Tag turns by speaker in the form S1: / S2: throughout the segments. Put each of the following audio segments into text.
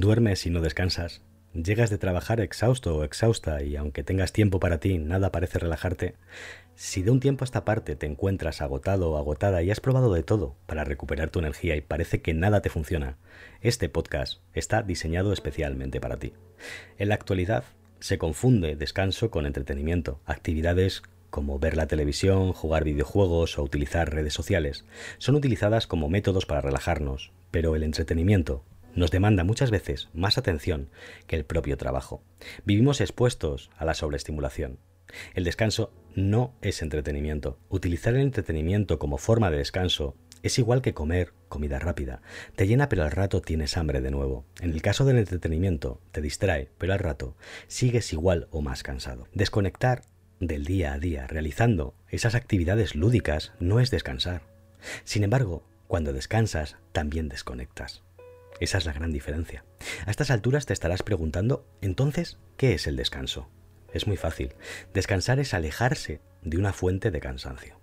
S1: Duermes y no descansas. Llegas de trabajar exhausto o exhausta y aunque tengas tiempo para ti, nada parece relajarte. Si de un tiempo a esta parte te encuentras agotado o agotada y has probado de todo para recuperar tu energía y parece que nada te funciona, este podcast está diseñado especialmente para ti. En la actualidad se confunde descanso con entretenimiento, actividades como ver la televisión, jugar videojuegos o utilizar redes sociales, son utilizadas como métodos para relajarnos, pero el entretenimiento nos demanda muchas veces más atención que el propio trabajo. Vivimos expuestos a la sobreestimulación. El descanso no es entretenimiento. Utilizar el entretenimiento como forma de descanso es igual que comer comida rápida. Te llena pero al rato tienes hambre de nuevo. En el caso del entretenimiento, te distrae, pero al rato sigues igual o más cansado. Desconectar del día a día realizando esas actividades lúdicas no es descansar. Sin embargo, cuando descansas, también desconectas. Esa es la gran diferencia. A estas alturas te estarás preguntando, entonces, ¿qué es el descanso? Es muy fácil. Descansar es alejarse de una fuente de cansancio.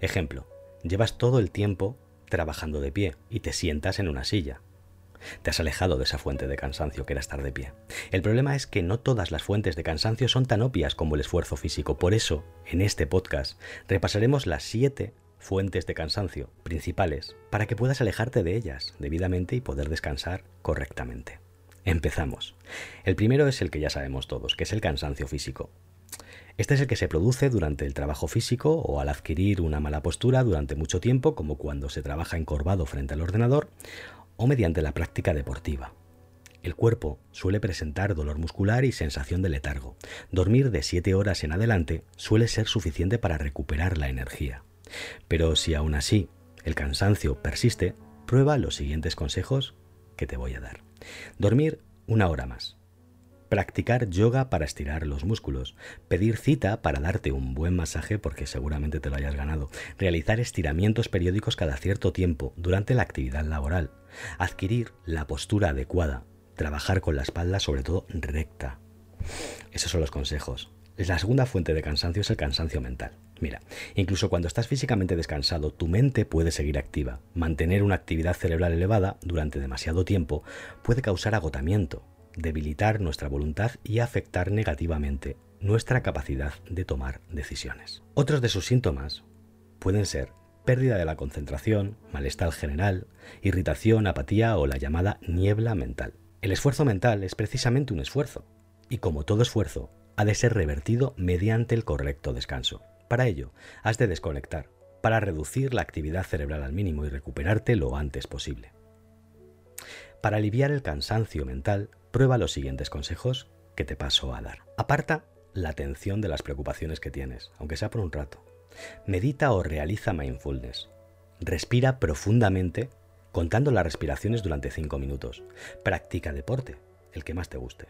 S1: Ejemplo, llevas todo el tiempo trabajando de pie y te sientas en una silla. Te has alejado de esa fuente de cansancio que era estar de pie. El problema es que no todas las fuentes de cansancio son tan obvias como el esfuerzo físico. Por eso, en este podcast, repasaremos las siete fuentes de cansancio principales para que puedas alejarte de ellas debidamente y poder descansar correctamente. Empezamos. El primero es el que ya sabemos todos, que es el cansancio físico. Este es el que se produce durante el trabajo físico o al adquirir una mala postura durante mucho tiempo, como cuando se trabaja encorvado frente al ordenador, o mediante la práctica deportiva. El cuerpo suele presentar dolor muscular y sensación de letargo. Dormir de 7 horas en adelante suele ser suficiente para recuperar la energía. Pero si aún así el cansancio persiste, prueba los siguientes consejos que te voy a dar. Dormir una hora más. Practicar yoga para estirar los músculos. Pedir cita para darte un buen masaje porque seguramente te lo hayas ganado. Realizar estiramientos periódicos cada cierto tiempo durante la actividad laboral. Adquirir la postura adecuada. Trabajar con la espalda sobre todo recta. Esos son los consejos. La segunda fuente de cansancio es el cansancio mental. Mira, incluso cuando estás físicamente descansado, tu mente puede seguir activa. Mantener una actividad cerebral elevada durante demasiado tiempo puede causar agotamiento, debilitar nuestra voluntad y afectar negativamente nuestra capacidad de tomar decisiones. Otros de sus síntomas pueden ser pérdida de la concentración, malestar general, irritación, apatía o la llamada niebla mental. El esfuerzo mental es precisamente un esfuerzo, y como todo esfuerzo, ha de ser revertido mediante el correcto descanso. Para ello, has de desconectar, para reducir la actividad cerebral al mínimo y recuperarte lo antes posible. Para aliviar el cansancio mental, prueba los siguientes consejos que te paso a dar. Aparta la atención de las preocupaciones que tienes, aunque sea por un rato. Medita o realiza mindfulness. Respira profundamente contando las respiraciones durante 5 minutos. Practica deporte, el que más te guste.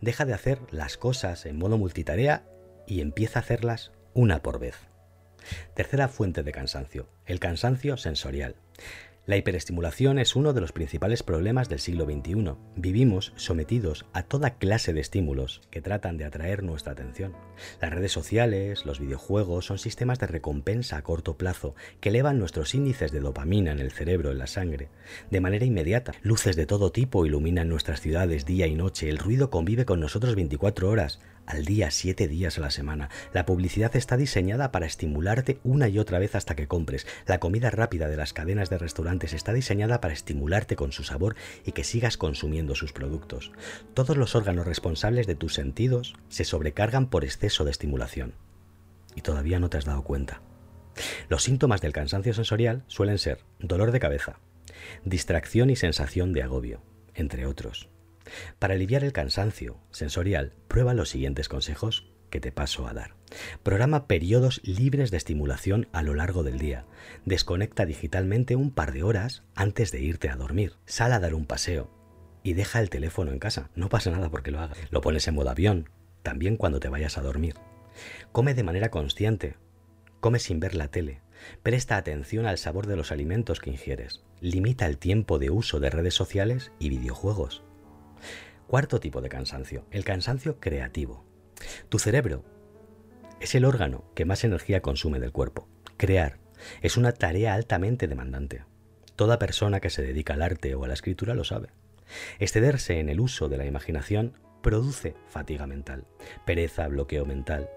S1: Deja de hacer las cosas en modo multitarea y empieza a hacerlas una por vez. Tercera fuente de cansancio, el cansancio sensorial. La hiperestimulación es uno de los principales problemas del siglo XXI. Vivimos sometidos a toda clase de estímulos que tratan de atraer nuestra atención. Las redes sociales, los videojuegos son sistemas de recompensa a corto plazo que elevan nuestros índices de dopamina en el cerebro, en la sangre, de manera inmediata. Luces de todo tipo iluminan nuestras ciudades día y noche. El ruido convive con nosotros 24 horas al día, siete días a la semana. La publicidad está diseñada para estimularte una y otra vez hasta que compres. La comida rápida de las cadenas de restaurantes está diseñada para estimularte con su sabor y que sigas consumiendo sus productos. Todos los órganos responsables de tus sentidos se sobrecargan por exceso de estimulación. Y todavía no te has dado cuenta. Los síntomas del cansancio sensorial suelen ser dolor de cabeza, distracción y sensación de agobio, entre otros. Para aliviar el cansancio sensorial, prueba los siguientes consejos que te paso a dar. Programa periodos libres de estimulación a lo largo del día. Desconecta digitalmente un par de horas antes de irte a dormir. Sal a dar un paseo y deja el teléfono en casa. No pasa nada porque lo hagas. Lo pones en modo avión, también cuando te vayas a dormir. Come de manera consciente. Come sin ver la tele. Presta atención al sabor de los alimentos que ingieres. Limita el tiempo de uso de redes sociales y videojuegos. Cuarto tipo de cansancio, el cansancio creativo. Tu cerebro es el órgano que más energía consume del cuerpo. Crear es una tarea altamente demandante. Toda persona que se dedica al arte o a la escritura lo sabe. Excederse en el uso de la imaginación produce fatiga mental, pereza, bloqueo mental.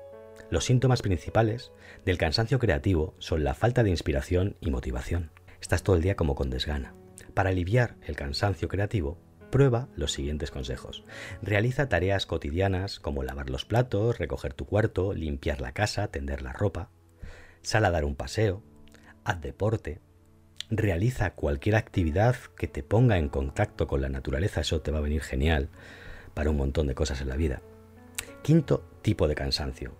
S1: Los síntomas principales del cansancio creativo son la falta de inspiración y motivación. Estás todo el día como con desgana. Para aliviar el cansancio creativo, prueba los siguientes consejos. Realiza tareas cotidianas como lavar los platos, recoger tu cuarto, limpiar la casa, tender la ropa. Sal a dar un paseo. Haz deporte. Realiza cualquier actividad que te ponga en contacto con la naturaleza, eso te va a venir genial para un montón de cosas en la vida. Quinto tipo de cansancio.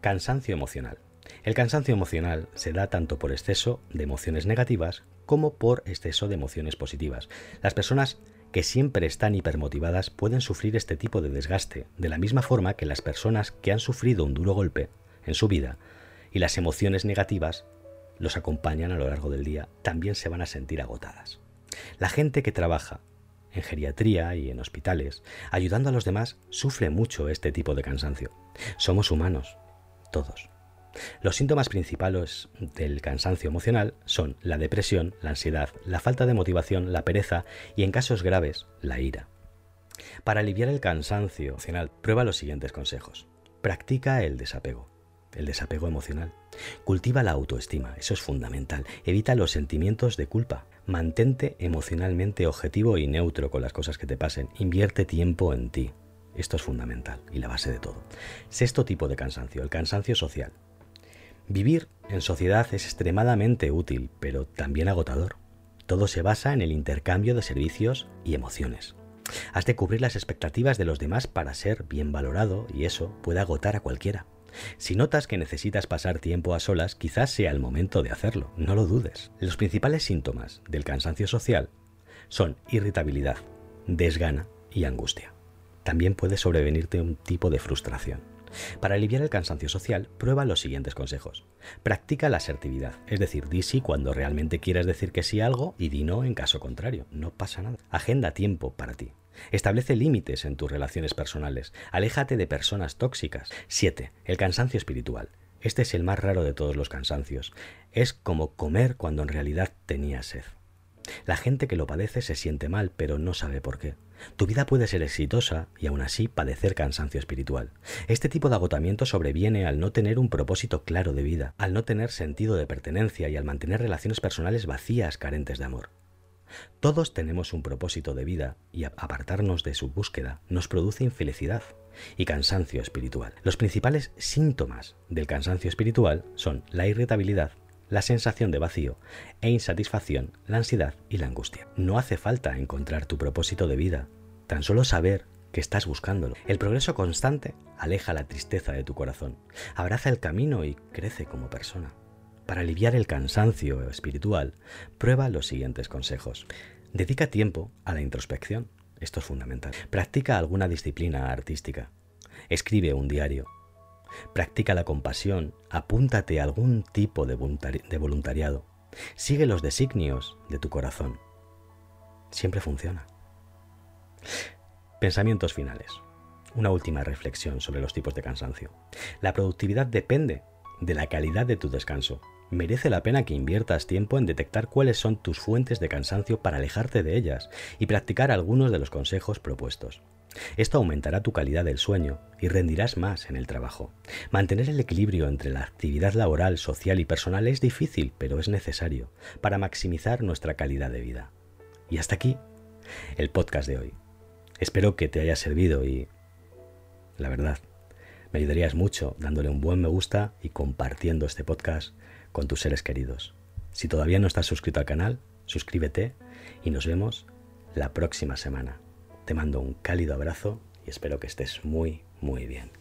S1: Cansancio emocional. El cansancio emocional se da tanto por exceso de emociones negativas como por exceso de emociones positivas. Las personas que siempre están hipermotivadas pueden sufrir este tipo de desgaste, de la misma forma que las personas que han sufrido un duro golpe en su vida y las emociones negativas los acompañan a lo largo del día, también se van a sentir agotadas. La gente que trabaja en geriatría y en hospitales, ayudando a los demás, sufre mucho este tipo de cansancio. Somos humanos, todos. Los síntomas principales del cansancio emocional son la depresión, la ansiedad, la falta de motivación, la pereza y en casos graves, la ira. Para aliviar el cansancio emocional, prueba los siguientes consejos. Practica el desapego, el desapego emocional. Cultiva la autoestima, eso es fundamental. Evita los sentimientos de culpa. Mantente emocionalmente objetivo y neutro con las cosas que te pasen. Invierte tiempo en ti. Esto es fundamental y la base de todo. Sexto tipo de cansancio, el cansancio social. Vivir en sociedad es extremadamente útil, pero también agotador. Todo se basa en el intercambio de servicios y emociones. Has de cubrir las expectativas de los demás para ser bien valorado y eso puede agotar a cualquiera. Si notas que necesitas pasar tiempo a solas, quizás sea el momento de hacerlo, no lo dudes. Los principales síntomas del cansancio social son irritabilidad, desgana y angustia. También puede sobrevenirte un tipo de frustración. Para aliviar el cansancio social, prueba los siguientes consejos. Practica la asertividad, es decir, di sí cuando realmente quieras decir que sí a algo y di no en caso contrario, no pasa nada. Agenda tiempo para ti. Establece límites en tus relaciones personales. Aléjate de personas tóxicas. 7. El cansancio espiritual. Este es el más raro de todos los cansancios. Es como comer cuando en realidad tenías sed. La gente que lo padece se siente mal, pero no sabe por qué. Tu vida puede ser exitosa y aún así padecer cansancio espiritual. Este tipo de agotamiento sobreviene al no tener un propósito claro de vida, al no tener sentido de pertenencia y al mantener relaciones personales vacías, carentes de amor. Todos tenemos un propósito de vida y apartarnos de su búsqueda nos produce infelicidad y cansancio espiritual. Los principales síntomas del cansancio espiritual son la irritabilidad, la sensación de vacío e insatisfacción, la ansiedad y la angustia. No hace falta encontrar tu propósito de vida, tan solo saber que estás buscándolo. El progreso constante aleja la tristeza de tu corazón, abraza el camino y crece como persona. Para aliviar el cansancio espiritual, prueba los siguientes consejos. Dedica tiempo a la introspección, esto es fundamental. Practica alguna disciplina artística. Escribe un diario Practica la compasión, apúntate a algún tipo de, voluntariado. Sigue los designios de tu corazón. Siempre funciona. Pensamientos finales. Una última reflexión sobre los tipos de cansancio. La productividad depende de la calidad de tu descanso. Merece la pena que inviertas tiempo en detectar cuáles son tus fuentes de cansancio para alejarte de ellas y practicar algunos de los consejos propuestos. Esto aumentará tu calidad del sueño y rendirás más en el trabajo. Mantener el equilibrio entre la actividad laboral, social y personal es difícil, pero es necesario para maximizar nuestra calidad de vida. Y hasta aquí el podcast de hoy. Espero que te haya servido y, la verdad, me ayudarías mucho dándole un buen me gusta y compartiendo este podcast con tus seres queridos. Si todavía no estás suscrito al canal, suscríbete y nos vemos la próxima semana. Te mando un cálido abrazo y espero que estés muy, muy bien.